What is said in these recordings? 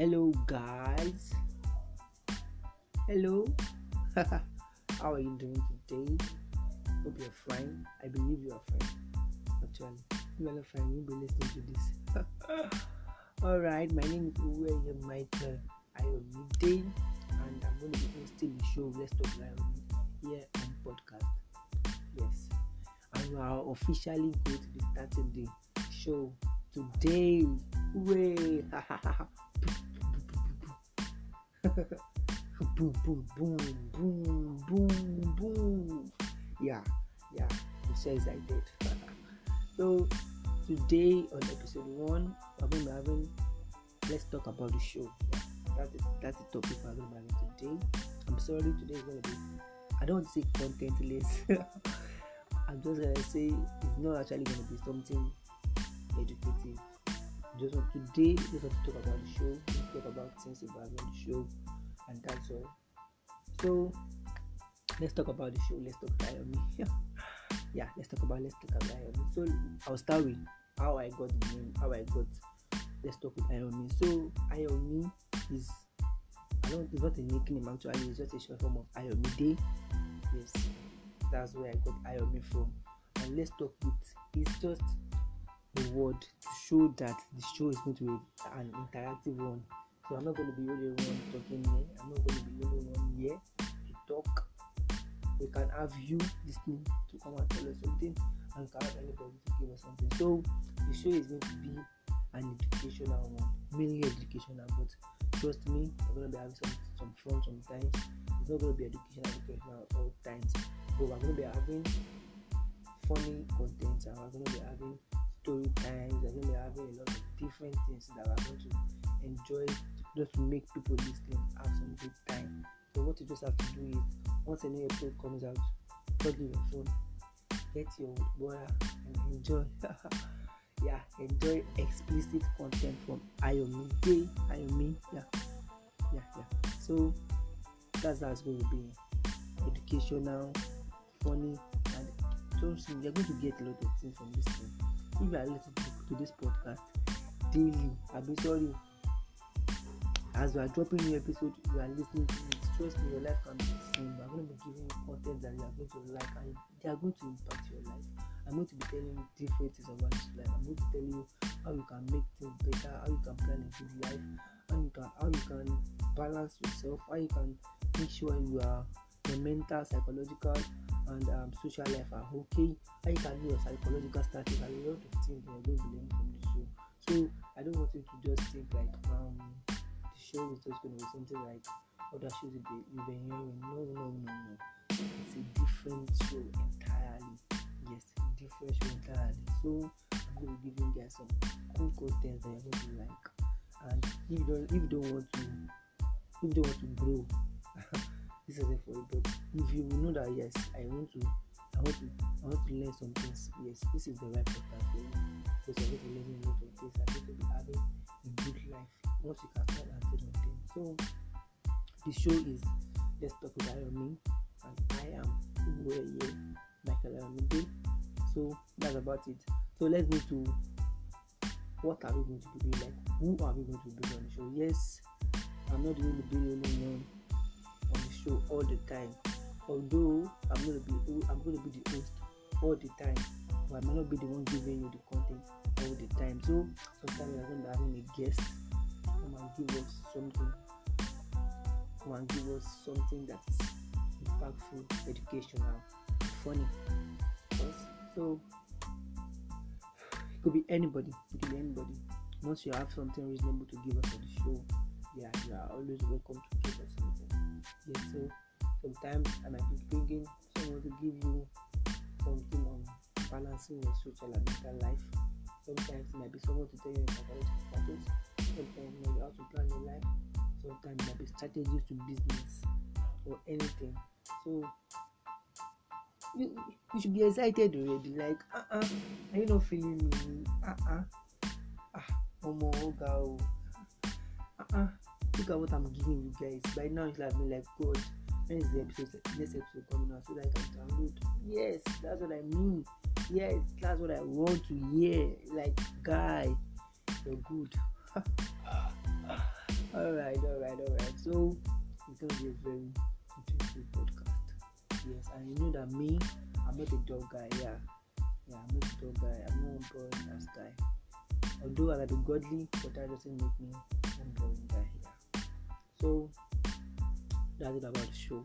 Hello, guys. Hello. How are you doing today? Hope you're fine. I believe you are fine. Actually, if you're not fine, you'll be listening to this. All right, my name is Uwe Michael Ayomide, and I'm going to be hosting the show Let's Talk Live here on podcast. Yes, and we are officially going to be starting the show today. Way. boom, boom, boom, boom, boom, boom. Yeah, yeah, I'm so excited. so, today on episode one, we're going to having let's talk about the show. Yeah, that's the, that's the topic we're going to be having today. I'm sorry, today is going to be, I don't want to say contentless. I'm just to say it's not actually going to be something educative. Just today, just want to talk about the show, about things about the show and that's all. So let's talk about the show. Let's talk about me. yeah, let's talk about let's talk about Iomi. So I'll start with how I got the name, how I got let's talk with Iomi. So Iomi is I don't it's not a nickname actually, it's just a short form of Day. Yes, that's where I got Iomi from. And let's talk with it's just the word to show that the show is going to be an interactive one so I'm not going to be only one talking here. I'm not going to be the only one here to talk. We can have you listening to come and tell us something, and can have anybody to give us something. So the show is going to be an educational one, mainly educational. But trust me, we're going to be having some some fun sometimes. It's not going to be educational, educational all times. But we're going to be having funny content, and we're going to be having story times. We're going to be having a lot of different things that we're going to enjoy just to make people listening have some good time. So what you just have to do is once a new episode comes out, plug in your phone, get your water and enjoy. yeah, enjoy explicit content from Ayomi Day. Ayomi, yeah, yeah, yeah. So that's how it's going to be educational, funny, and trust me, you're going to get a lot of things from this thing. If you are listening to, this podcast daily, be sorry as we are dropping new episode you are listening to it. Trust me your life can be same we are going to be giving you content that you are going to like and they are going to impact your life. I'm going to be telling you different things about this life. I'm going to tell you how you can make things better how you can plan a good life how you can how you can balance yourself how you can make sure you are your mental psychological and um, social life are okay. How you can do your psychological status and a lot of things that you're going to learn from the show. So i don't want you to just think like um show is just going to be something like other shows you've been, hearing. No, no, no, no. It's a different show entirely. Yes, different show entirely. So I'm going to give you guys some cool content that you're going to like. And if you don't, if you don't want to, if you don't want to grow, this is it for you. But if you know that yes, I want to, I want to, I want to learn some things. Yes, this is the right podcast for you. Because you're going to learn a lot of things. I'm going to be having a good life once you can start. So the show is Let's Talk with Ayomi and I am Uweye Michael Ayomide. So that's about it. So let's move to what are we going to be doing? Like who are we going to be on the show? Yes, I'm not going to be the only one on the show all the time. Although I'm going to be I'm going to be the host all the time, but I might not be the one giving you the content all the time. So sometimes I'm going to be having a guest and give us something come and give us something that is impactful educational funny. Yes. so it could be anybody it could be anybody. Once you have something reasonable to give us for the show yeah you are always welcome to give us something. Yes so sometimes i might be bringing someone to give you something on balancing your social and mental life. Sometimes it might be someone to tell you about status maybe how to plan your life. Sometimes maybe strategies to business or anything. So you, you should be excited already. Like uh-uh are you not feeling me? Uh-uh ah omo oga o. Uh-uh look at what i'm giving you guys. By now it's like me like god when is the episode next episode coming out so that i can download? Yes that's what i mean. Yes that's what i want to hear. Like guy you're good all right, all right, all right. So it's gonna be a very interesting podcast. Yes, and you know that me, I'm not a dog guy. Yeah, yeah, I'm not a dog guy. I'm not a boring ass guy. Although I like be godly, but that doesn't make me a boring guy. Yeah. So that's it about the show.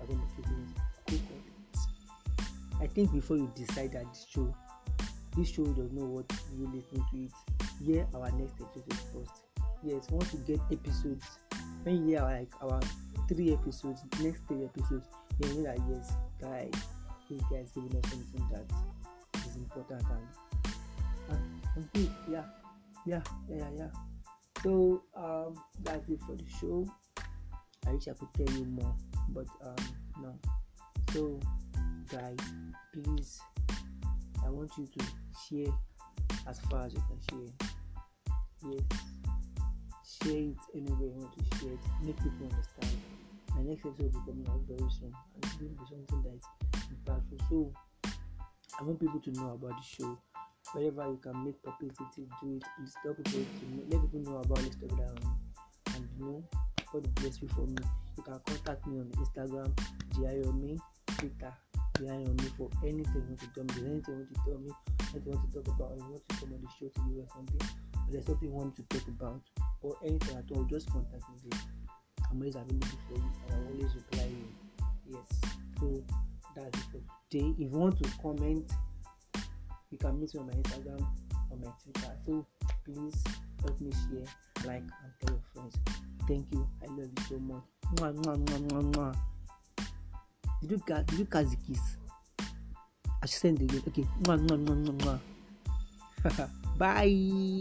I'm gonna give you quick comments. I think before you decide that this show, this show does know what you listening to it. Hear our next episode first. Yes, once you get episodes, when you hear like our three episodes, next three episodes, you know that yes, guys, this guy is giving us something that is important and and, yeah, yeah, yeah, yeah. So um, that's it for the show. I wish I could tell you more, but um, no. So, guys, please, I want you to share as far as you can share. Yes, share it anywhere you want to share it. Make people understand. My next episode will be coming out very soon, and it's going to be something that is impactful. So, I want people to know about the show. Wherever you can make publicity, do it. Please tell people to let people know about this and you know God bless you for me. You can contact me on Instagram, Giayomi, Twitter, Giayomi for anything you want to tell me. Anything you want to tell me, anything you want to talk about, or you want to come on the show to do or something, there's something you want to talk about, or anything at all, just contact me. I'm always available for you and I always reply you. Yes. So that's it for today. If you want to comment, you can meet me on my Instagram or my Twitter. So please help me share, like, and tell your friends. Thank you. I love you so much. Mwah, mwah, mwah, mwah, mwah. Did you catch, did you catch the kiss? I should send it again. Okay. Mwah, mwah, mwah, mwah, mwah. Bye.